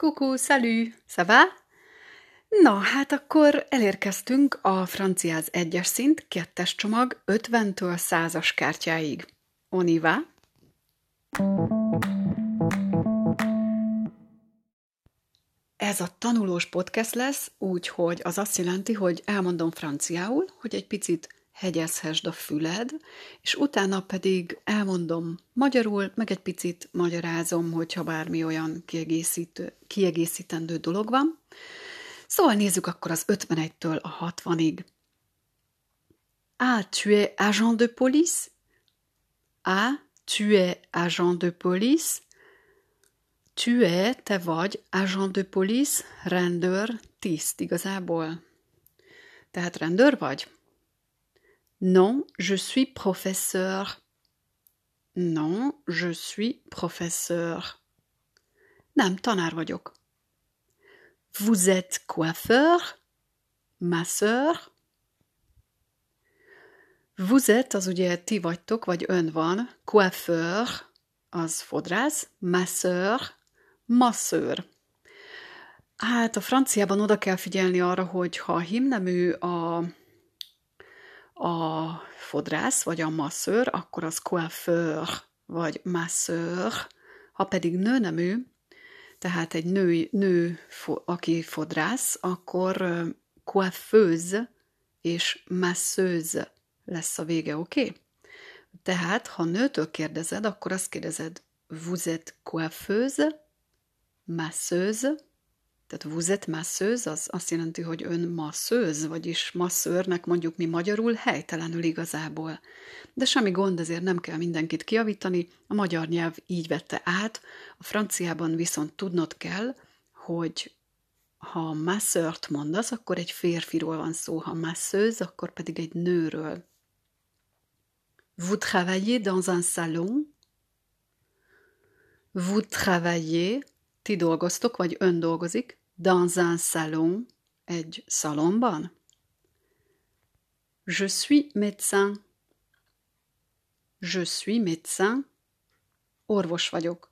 Salut, ça va? Na, hát akkor elérkeztünk a franciáz egyes szint, kettes csomag, 50-től százas kártyáig. On y va? Ez a tanulós podcast lesz, úgyhogy az azt jelenti, hogy elmondom franciául, hogy egy picit hegyezhessd a füled, és utána pedig elmondom magyarul, meg egy picit magyarázom, hogyha bármi olyan kiegészítő, kiegészítendő dolog van. Szóval nézzük akkor az 51-től a 60-ig. Ah, tu es agent de police? Ah, tu es agent de police? Tu es, te vagy, agent de police, rendőr, tiszt igazából. Tehát rendőr vagy? Non, je suis professeur. Non, je suis professeur. Nem, tanár vagyok. Vous êtes coiffeur? Masseur? Vous êtes az ugye ti vagytok, vagy ön van. Coiffeur az fodrász. Masseur, masszőr. Hát a franciában oda kell figyelni arra, hogy ha a himnemű a a fodrász, vagy a masszőr, akkor az coiffeur, vagy masseur, ha pedig nőnemű, tehát egy nő, nő aki fodrász, akkor coiffeuse és masseuse lesz a vége, oké? Okay? Tehát, ha nőtől kérdezed, akkor azt kérdezed, vous êtes coiffeuse, masseuse, tehát vous êtes masseuse, az azt jelenti, hogy ön masszőz, vagyis masszőrnek mondjuk mi magyarul helytelenül igazából. De semmi gond, ezért nem kell mindenkit kiavítani, a magyar nyelv így vette át, a franciában viszont tudnod kell, hogy ha masszört mondasz, akkor egy férfiról van szó, ha masseuse, akkor pedig egy nőről. Vous travaillez dans un salon? Vous travaillez, ti dolgoztok, vagy ön dolgozik, dans un salon, egy szalomban? Je suis médecin. Je suis médecin. Orvos vagyok.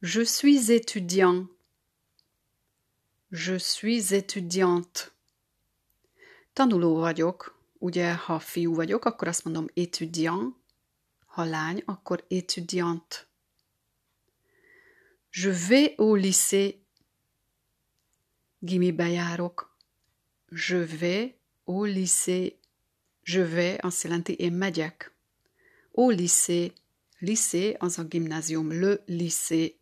Je suis étudiant. Je suis étudiante. Tanuló vagyok. Ugye, ha fiú vagyok, akkor azt mondom étudiant. Ha lány, akkor étudiante. Je vais au lycée gimibe járok. Je vais au lycée. Je vais azt jelenti én megyek. Au lycée. Lycée az a gimnázium. Le lycée.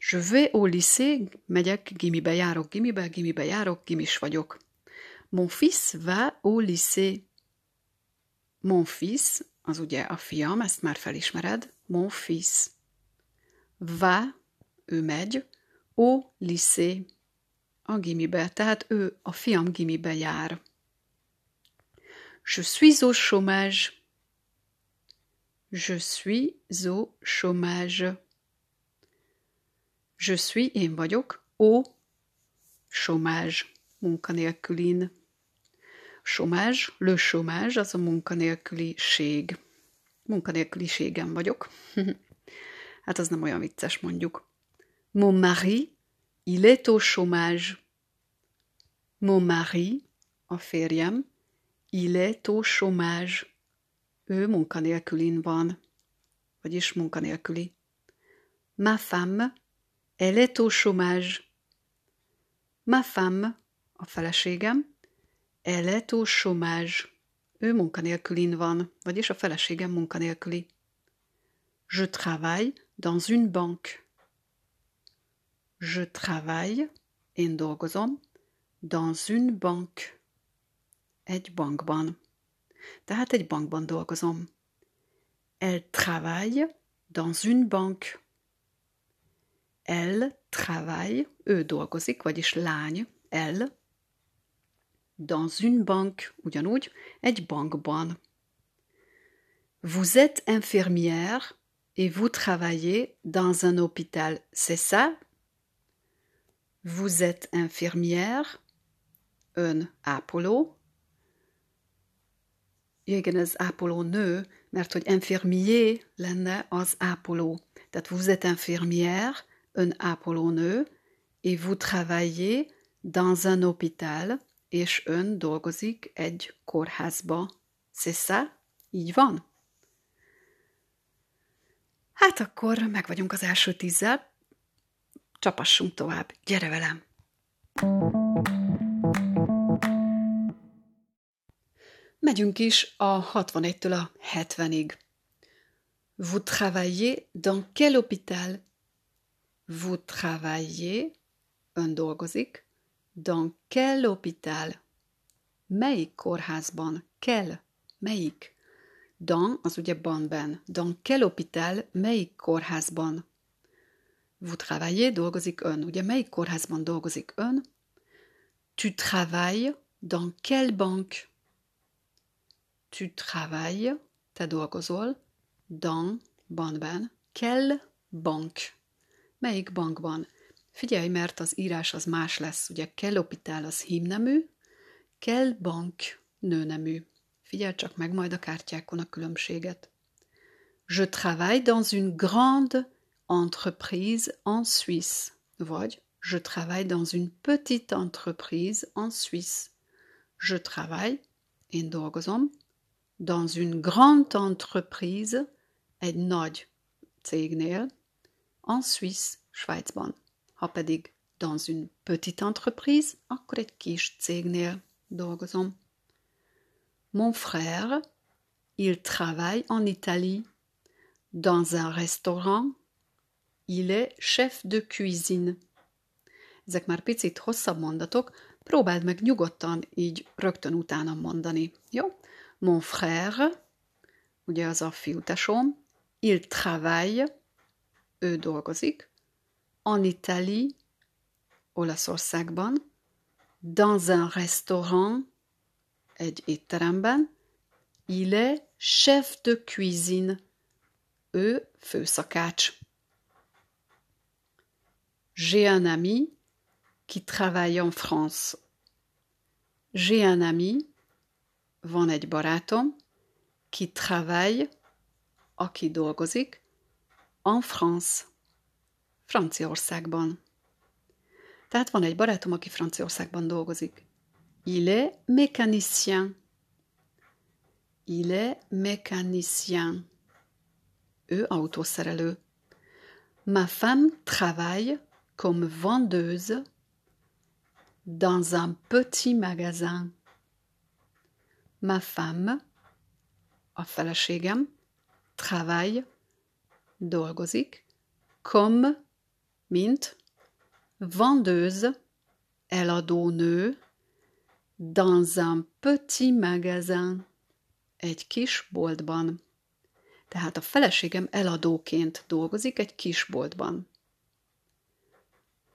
Je vais au lycée, megyek, gimibe járok, gimibe, gimibe gimis vagyok. Mon fils va au lycée. Mon fils, az ugye a fiam, ezt már felismered. Mon fils. Va, ő megy, au lycée a gimibe, tehát ő, a fiam gimibe jár. Je suis au chômage. Je suis au chômage. Je suis, én vagyok, au chômage, munkanélkülin. Chômage, le chômage, az a munkanélküliség. Munkanélküliségem vagyok. hát az nem olyan vicces, mondjuk. Mon mari Il est au chômage. Mon mari, a férjem, il est au chômage. Ő munkanélkülin van, vagyis munkanélküli. Ma femme, elle est au chômage. Ma femme, a feleségem, elle est au chômage. Ő munkanélkülin van, vagyis a feleségem munkanélküli. Je travaille dans une banque. Je travaille, én dolgozom, dans une banque. Egy bankban. Tehát egy bankban dolgozom. Elle travaille dans une banque. Elle travaille, ő dolgozik, vagyis lány, elle, dans une banque, ugyanúgy, egy bankban. Vous êtes infirmière et vous travaillez dans un hôpital, c'est ça? Vous êtes infirmière. Ön ápoló. Igen, ez ápoló nő, mert hogy infirmier lenne az ápoló. Tehát vous êtes infirmière, ön ápolónő, et vous travaillez dans un hôpital, és ön dolgozik egy kórházba. C'est ça? Így van? Hát akkor meg vagyunk az első tízzel. Csapassunk tovább. Gyere velem! Megyünk is a 61-től a 70-ig. Vous travaillez dans quel hôpital? Vous travaillez, ön dolgozik, dans quel hôpital? Melyik kórházban? Quel? Melyik? Dans, az ugye banben. Dans quel hôpital? Melyik kórházban? Vous travaillez, dolgozik ön. Ugye melyik kórházban dolgozik ön? Tu travailles dans quelle banque? Tu travailles, te dolgozol, dans, bankban. Quelle banque? Melyik bankban? Figyelj, mert az írás az más lesz. Ugye kell opitál az hímnemű, kell bank nőnemű. Figyelj csak meg majd a kártyákon a különbséget. Je travaille dans une grande entreprise en Suisse. Vagy je travaille dans une petite entreprise en Suisse. Je travaille, én dolgozom, dans une grande entreprise, egy nagy cégnél, en Suisse, Svájcban. Ha dans une petite entreprise, akkor egy kis cégnél dolgozom. Mon frère, il travaille en Italie. Dans un restaurant, il est chef de cuisine. Ezek már picit hosszabb mondatok, próbáld meg nyugodtan így rögtön utána mondani. Jó? Mon frère, il travaille, en Italie, dans un restaurant, il est chef de cuisine, ő főszakács. J'ai un ami qui travaille en France. J'ai un ami, van egy barátom, qui travaille, aki dolgozik, en France. Franciaországban. Tehát van egy barátom, aki Franciaországban dolgozik. Il est mécanicien. Il est mécanicien. Ő autószerelő. Ma femme travaille comme vendeuse dans un petit magasin. Ma femme, a feleségem, travaille, dolgozik, comme mint vendeuse, eladónő, dans un petit magasin, egy kis boltban. Tehát a feleségem eladóként dolgozik egy kis boltban.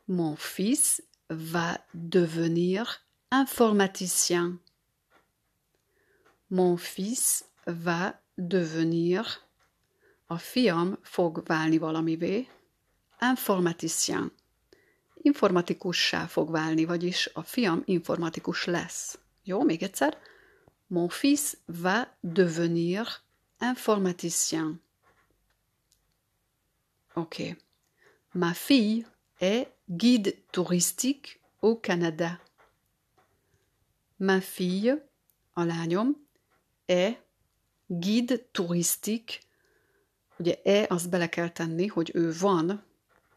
Mon fils va devenir informaticien. Mon fils va devenir a fiam fog válni valamivé, informaticien. Informatikussá fog válni, vagyis a fiam informatikus lesz. Jó, még egyszer. Mon fils va devenir informaticien. Okay. Ma fille est guide touristique au Canada. Ma fille, a lányom, est guide touristique. Ugye e, azt bele kell tenni, hogy ő van,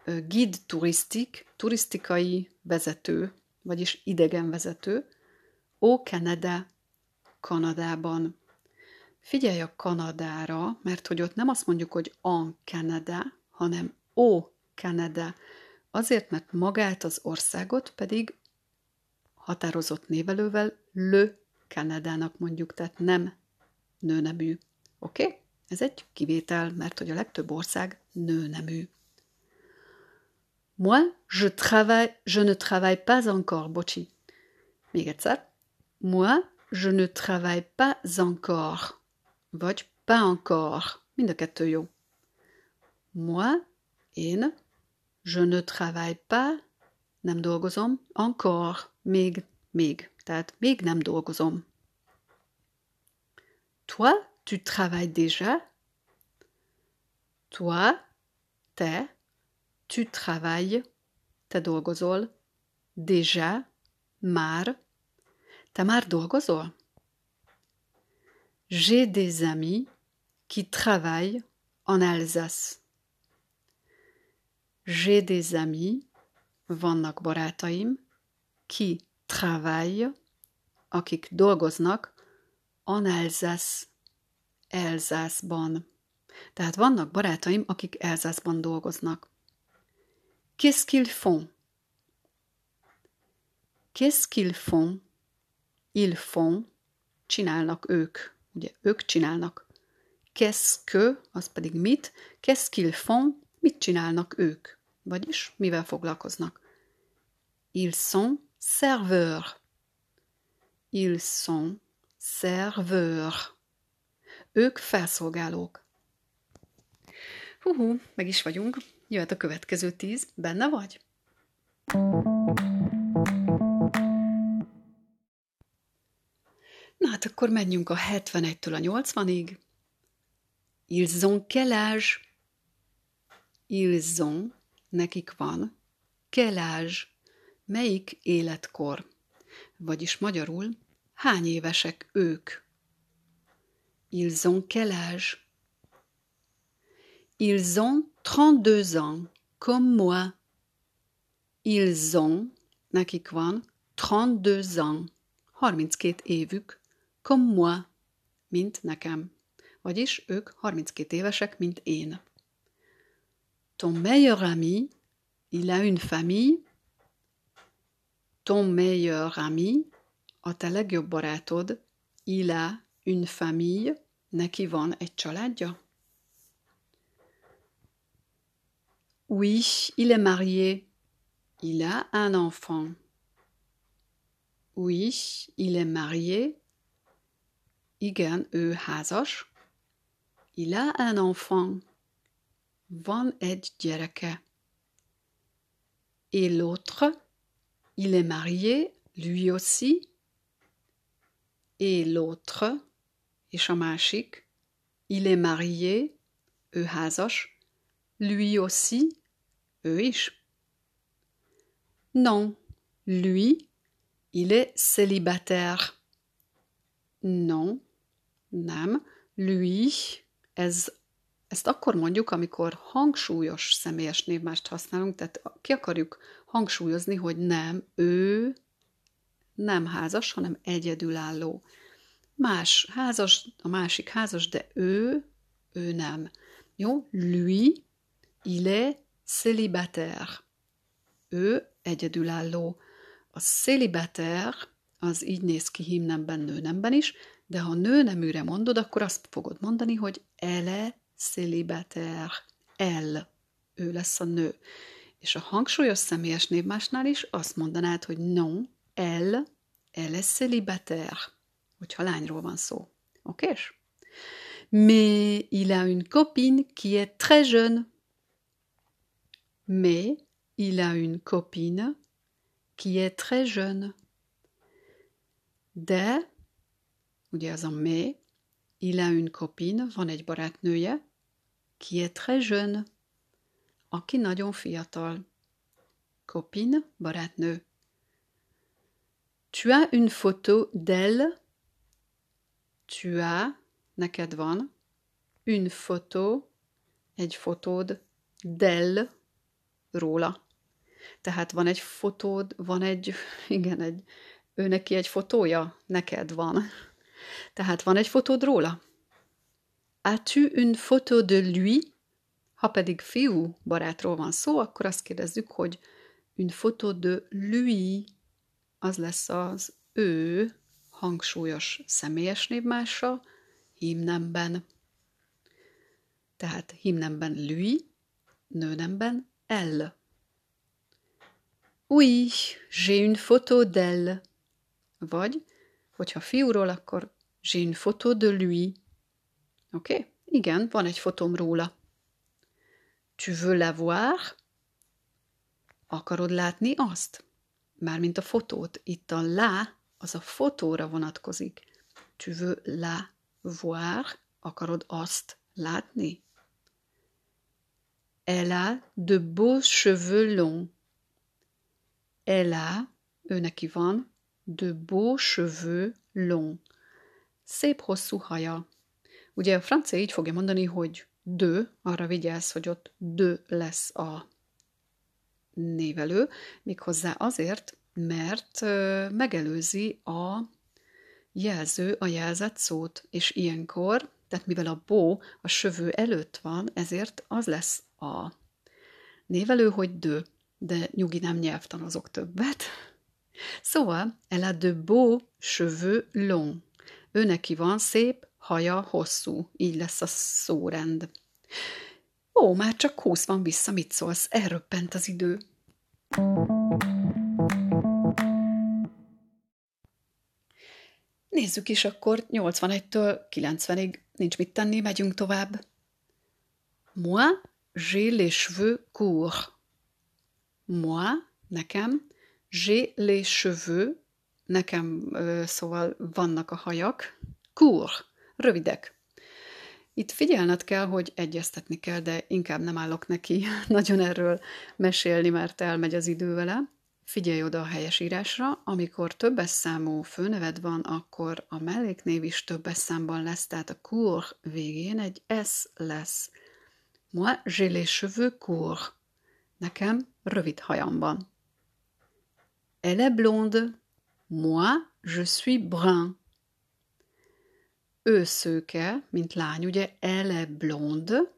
guide turistik, turisztikai vezető, vagyis idegenvezető, ó Canada, Kanadában. Figyelj a Kanadára, mert hogy ott nem azt mondjuk, hogy en Canada, hanem ó Canada. Azért, mert magát az országot pedig határozott névelővel Le Kanadának mondjuk, tehát nem nőnemű. Oké? Okay? Ez egy kivétel, mert hogy a legtöbb ország nőnemű. Moi, je travaille, je ne travaille pas encore, Bochi. Még egyszer. Moi, je ne travaille pas encore. Vagy pas encore. Mind a kettő jó. Moi, én, je ne travaille pas, nem dolgozom, encore, még, még. Tehát még nem dolgozom. Toi, tu travailles déjà? Toi, te, tu travailles, te dolgozol, déjà, már, te már dolgozol? J'ai des amis qui travaillent en Alsace. J'ai des amis, vannak barátaim, qui travaillent, akik dolgoznak, en Alsace, Elzászban. Tehát vannak barátaim, akik Elzászban dolgoznak. Qu'est-ce qu'ils font? Qu'est-ce qu'ils font? Ils font. Csinálnak ők. Ugye ők csinálnak. Qu'est-ce que, az pedig mit. Qu'est-ce qu'ils font? Mit csinálnak ők? Vagyis mivel foglalkoznak. Ils sont serveurs. Ils sont serveurs. Ők felszolgálók. Hú, meg is vagyunk. Jöhet a következő tíz. Benne vagy? Na hát akkor menjünk a 71-től a 80-ig. Ils ont quel âge? Ils ont, nekik van. Quel âge? Melyik életkor? Vagyis magyarul, hány évesek ők? Ils ont quel âge? Ils ont 32 ans, comme moi. Ils ont, nekik van, 32 ans, 32 évük, comme moi, mint nekem. Vagyis ők 32 évesek, mint én. Ton meilleur ami, il a une famille. Ton meilleur ami, a te legjobb barátod, il a une famille, neki van egy családja? Oui, il est marié. Il a un enfant. Oui, il est marié. Igen, ő házas. Il a un enfant. Van egy gyereke. Et l'autre, il est marié, lui aussi. Et l'autre, és a másik, il est marié, ő házas, lui aussi, eux is. Non, lui, il est célibataire. Non, nem, lui, ez, ezt akkor mondjuk, amikor hangsúlyos személyes névmást használunk, tehát ki akarjuk hangsúlyozni, hogy nem, ő nem házas, hanem egyedülálló. Más házas, a másik házas, de ő, ő nem. Jó? Lui, il est célibataire. Ő egyedülálló. A célibataire az így néz ki hímnemben, nőnemben is, de ha nőneműre mondod, akkor azt fogod mondani, hogy elle célibataire. El. Ő lesz a nő. És a hangsúlyos személyes névmásnál is azt mondanád, hogy non, elle, elle est célibataire. Hogyha lányról van szó. Okés? Mais il a une copine qui est très jeune. Mais il a une copine qui est très jeune. De, ugye az a mais, il a une copine, van egy barátnője, qui est très jeune, aki nagyon fiatal. Copine, barátnő. Tu as une photo d'elle. Tu as, neked van, une photo, egy fotód, d'elle, róla. Tehát van egy fotód, van egy, igen, egy, ő neki egy fotója, neked van. Tehát van egy fotód róla. As-tu une photo de lui? Ha pedig fiú barátról van szó, akkor azt kérdezzük, hogy une photo de lui, az lesz az ő hangsúlyos személyes névmása hímnemben. Tehát hímnemben lui, nőnemben elle. Oui, j'ai une photo d'elle. Vagy, hogyha fiúról, akkor j'ai une photo de lui. Oké? Okay? Igen, van egy fotóm róla. Tu veux la voir? Akarod látni azt? Mármint a fotót. Itt a la, az a fotóra vonatkozik. Tu veux la voir? Akarod azt látni? Elle a de beaux cheveux longs. Elle a, ő neki van, de beaux cheveux longs. Szép hosszú haja. Ugye a francia így fogja mondani, hogy de, arra vigyázz, hogy ott de lesz a névelő, méghozzá azért, mert megelőzi a jelző a jelzett szót, és ilyenkor, tehát mivel a bó a sövő előtt van, ezért az lesz a névelő, hogy dö, de nyugi nem nyelvtanozok többet. Szóval, elle a de beaux cheveux longs. Ő neki van szép, haja hosszú. Így lesz a szórend. Ó, már csak húsz van vissza, mit szólsz? Elröppent az idő. Nézzük is akkor 81-től 90-ig. Nincs mit tenni, megyünk tovább. Moi, j'ai les cheveux courts. Moi, nekem, j'ai les cheveux, nekem szóval vannak a hajak, court, rövidek. Itt figyelned kell, hogy egyeztetni kell, de inkább nem állok neki nagyon erről mesélni, mert elmegy az idő vele. Figyelj oda a helyesírásra, amikor többes számú főneved van, akkor a melléknév is többes számban lesz, tehát a court végén egy S lesz. Moi, j'ai les cheveux courts. Nekem rövid hajam van. Elle est blonde. Moi, je suis brun ő mint lány, ugye, elle est blonde,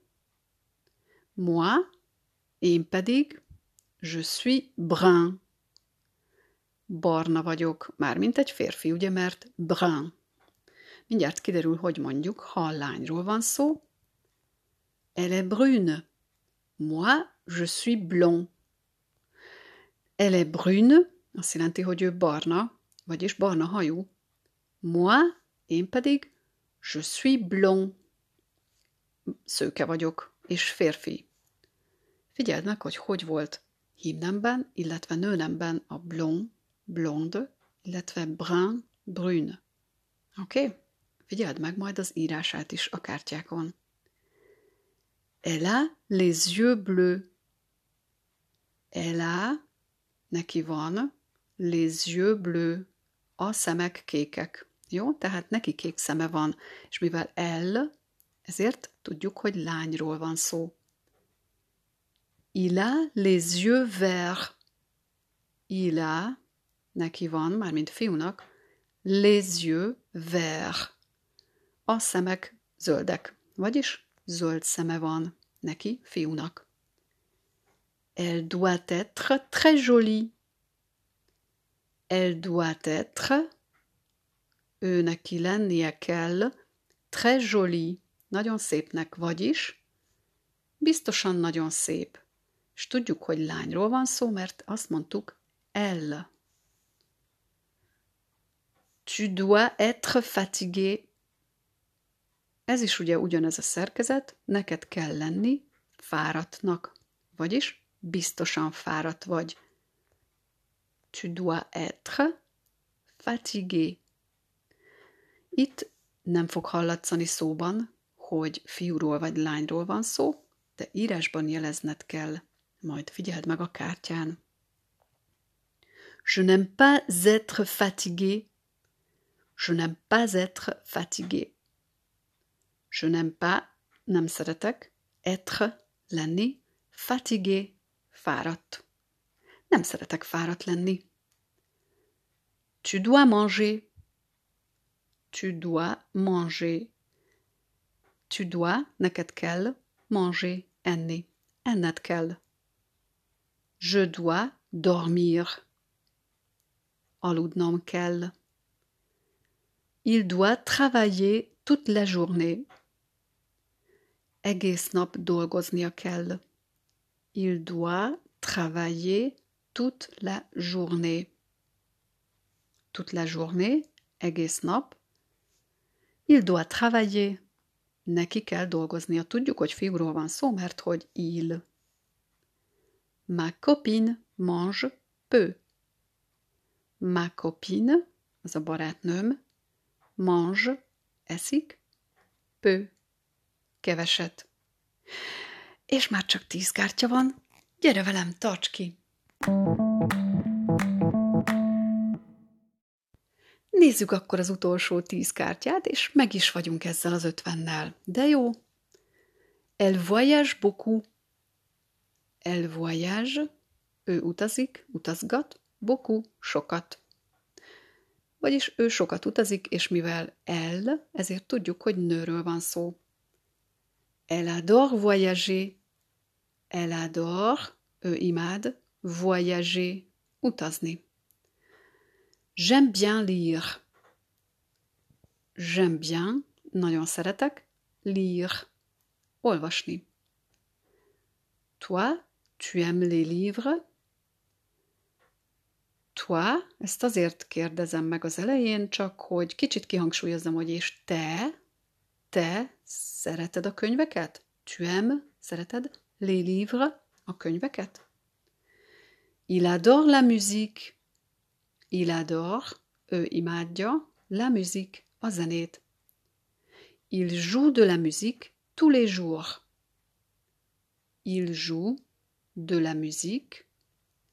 moi, én pedig, je suis brun. Barna vagyok, már mint egy férfi, ugye, mert brun. Mindjárt kiderül, hogy mondjuk, ha a lányról van szó. Elle brune. Moi, je suis blond. Elle brune, azt jelenti, hogy ő barna, vagyis barna hajú. Moi, én pedig Je suis blond. Szőke vagyok, és férfi. Figyeld meg, hogy hogy volt hímnemben, illetve nőnemben a blond, blonde, illetve brun, brune. Oké? Okay? Figyeld meg majd az írását is a kártyákon. Elle a les yeux bleus. Elle a, neki van, les yeux bleus, a szemek kékek. Jó? Tehát neki kék szeme van, és mivel el, ezért tudjuk, hogy lányról van szó. Il a les yeux verts. Il a, neki van, mármint fiúnak, les yeux verts. A szemek zöldek, vagyis zöld szeme van neki, fiúnak. Elle doit être très jolie. Elle doit être ő neki lennie kell très jolie, nagyon szépnek, vagyis biztosan nagyon szép. És tudjuk, hogy lányról van szó, mert azt mondtuk elle. Tu dois être fatigué. Ez is ugye ugyanez a szerkezet, neked kell lenni fáradtnak, vagyis biztosan fáradt vagy. Tu dois être fatigué. Itt nem fog hallatszani szóban, hogy fiúról vagy lányról van szó, de írásban jelezned kell. Majd figyeld meg a kártyán. Je n'aime pas être fatigué. Je n'aime pas être fatigué. Je n'aime pas, nem szeretek, être, lenni, fatigué, fáradt. Nem szeretek fáradt lenni. Tu dois manger tu dois manger. Tu dois, kell, manger. Enned kell. Je dois dormir. Aludnom kell. Il doit travailler toute la journée. Egész nap. Il doit travailler toute la journée. Toute la journée, egész Il doit travailler. Neki kell dolgoznia. Tudjuk, hogy fiúról van szó, mert hogy il. Ma copine mange peu. Ma copine, az a barátnőm, mange, eszik, peu, keveset. És már csak tíz kártya van. Gyere velem, tarts ki! Nézzük akkor az utolsó tíz kártyát, és meg is vagyunk ezzel az ötvennel. De jó. Elle voyage beaucoup. Elle voyage, ő utazik, utazgat, beaucoup, sokat. Vagyis ő sokat utazik, és mivel elle, ezért tudjuk, hogy nőről van szó. Elle adore voyager. Elle adore, ő imád, voyager, utazni. J'aime bien lire. J'aime bien, nagyon szeretek, lire, olvasni. Toi, tu aimes les livres? Toi, ezt azért kérdezem meg az elején, csak hogy kicsit kihangsúlyozzam, hogy és te, te szereted a könyveket? Tu aimes, szereted les livres, a könyveket? Il adore la musique. Il adore, ő imádja, la musique, a zenét. Il joue de la musique tous les jours. Il joue de la musique.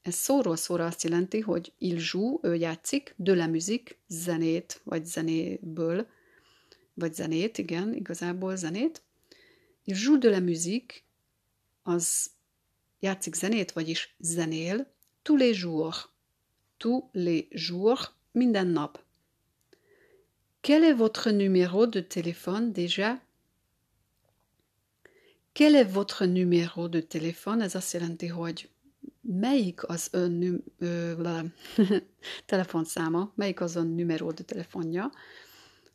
Ez szóról szóra azt jelenti, hogy il joue, ő játszik, de la musique, zenét, vagy zenéből, vagy zenét, igen, igazából zenét. Il joue de la musique, az játszik zenét, vagyis zenél, tous les jours. Tous les jours, minden nap. Quel est votre numéro de téléphone déjà? Quel est votre numéro de téléphone? Ez azt jelenti, hogy melyik az ön nüm, ö, telefonszáma, melyik az ön numéro de telefonja.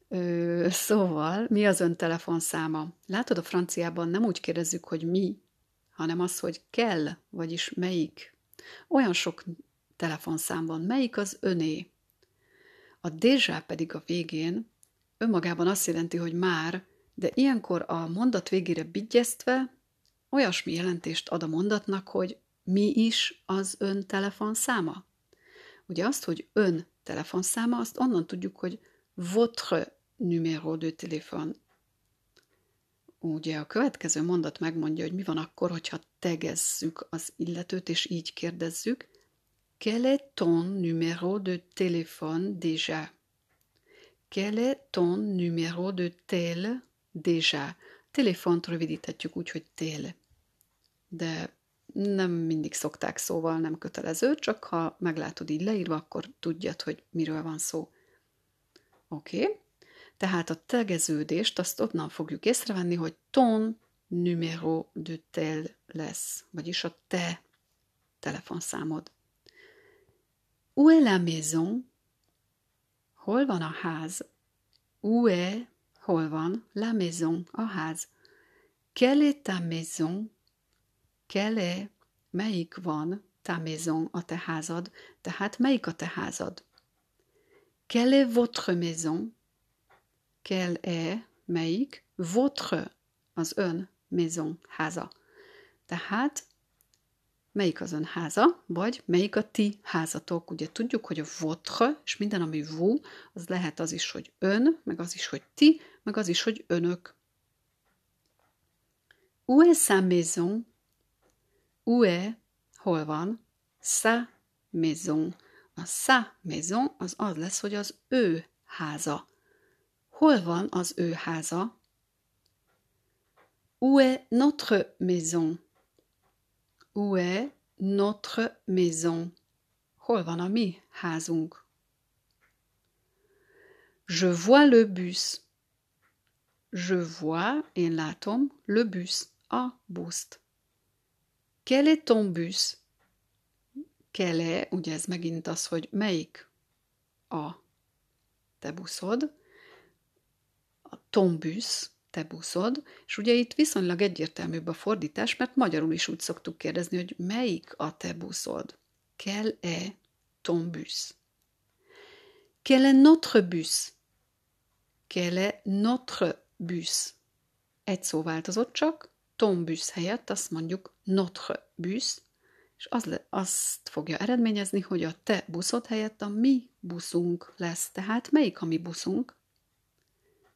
Ö, szóval, mi az ön telefonszáma? Látod, a franciában nem úgy kérdezzük, hogy mi, hanem az, hogy kell, vagyis melyik. Olyan sok telefonszám van, melyik az öné. A déjà pedig a végén önmagában azt jelenti, hogy már, de ilyenkor a mondat végére bigyeztve olyasmi jelentést ad a mondatnak, hogy mi is az ön telefonszáma. Ugye azt, hogy ön telefonszáma, azt onnan tudjuk, hogy votre numéro de téléphone. Ugye a következő mondat megmondja, hogy mi van akkor, hogyha tegezzük az illetőt, és így kérdezzük, Quel est ton numéro de téléphone déjà? Quel est ton numéro de tel déjà? Telefont rövidíthetjük úgy, hogy tél. De nem mindig szokták szóval, nem kötelező, csak ha meglátod így leírva, akkor tudjad, hogy miről van szó. Oké? Okay. Tehát a tegeződést azt onnan fogjuk észrevenni, hogy ton numéro de tel lesz, vagyis a te telefonszámod. Où est la maison? Hol van a ház? Où est, hol van, la maison, a ház? Quelle est ta maison? Quelle est, melyik van, ta maison, a te házad, tehát melyik a te házad? Quelle est votre maison? Quelle est, melyik, votre, az ön, maison, háza. Tehát melyik az ön háza, vagy melyik a ti házatok. Ugye tudjuk, hogy a votre, és minden, ami vous, az lehet az is, hogy ön, meg az is, hogy ti, meg az is, hogy önök. Où est sa maison? Où est, hol van, sa maison. A sa maison az az lesz, hogy az ő háza. Hol van az ő háza? Où est notre maison? Où est notre maison? Hol van a mi? Je vois le bus. Je vois, én látom, le bus, a buszt. Quel est ton bus? Quel est, ugye ez megint az, hogy melyik a te buszod. A ton bus, te buszod, és ugye itt viszonylag egyértelműbb a fordítás, mert magyarul is úgy szoktuk kérdezni, hogy melyik a te buszod? Quel est ton bus? Quel est notre bus? Quel est notre bus? Egy szó változott csak, ton bus helyett azt mondjuk notre bus, és az le, azt fogja eredményezni, hogy a te buszod helyett a mi buszunk lesz. Tehát melyik a mi buszunk?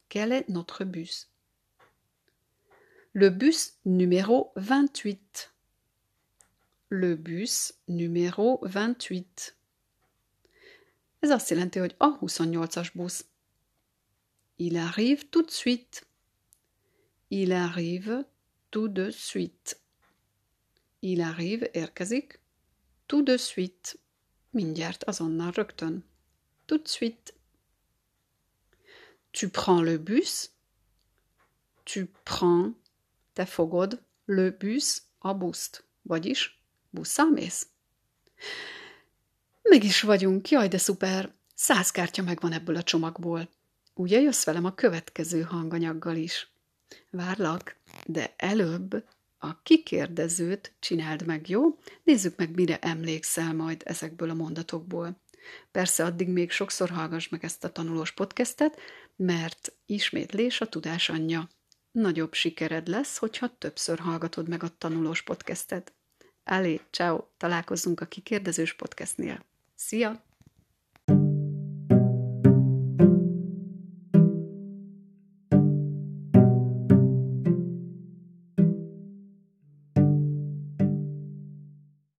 Quel est notre bus? Le bus numéro 28. Le bus numéro 28. Ez azt hogy a 28-as busz. Il arrive tout de suite. Il arrive tout de suite. Il arrive érkezik. Tout de suite. Mindjárt, azonnal, rögtön. Tout de suite. Tu prends le bus. Tu prends, te fogod, le bus, a buszt. Vagyis, busszal mész. Meg is vagyunk, jaj, de szuper! Száz kártya megvan ebből a csomagból. Ugye jössz velem a következő hanganyaggal is? Várlak, de előbb a kikérdezőt csináld meg, jó? Nézzük meg, mire emlékszel majd ezekből a mondatokból. Persze addig még sokszor hallgass meg ezt a tanulós podcastet, mert ismétlés a tudás anyja. Nagyobb sikered lesz, hogyha többször hallgatod meg a tanulós podcastet. Allez, ciao, találkozzunk a kikérdezős podcastnél. Szia!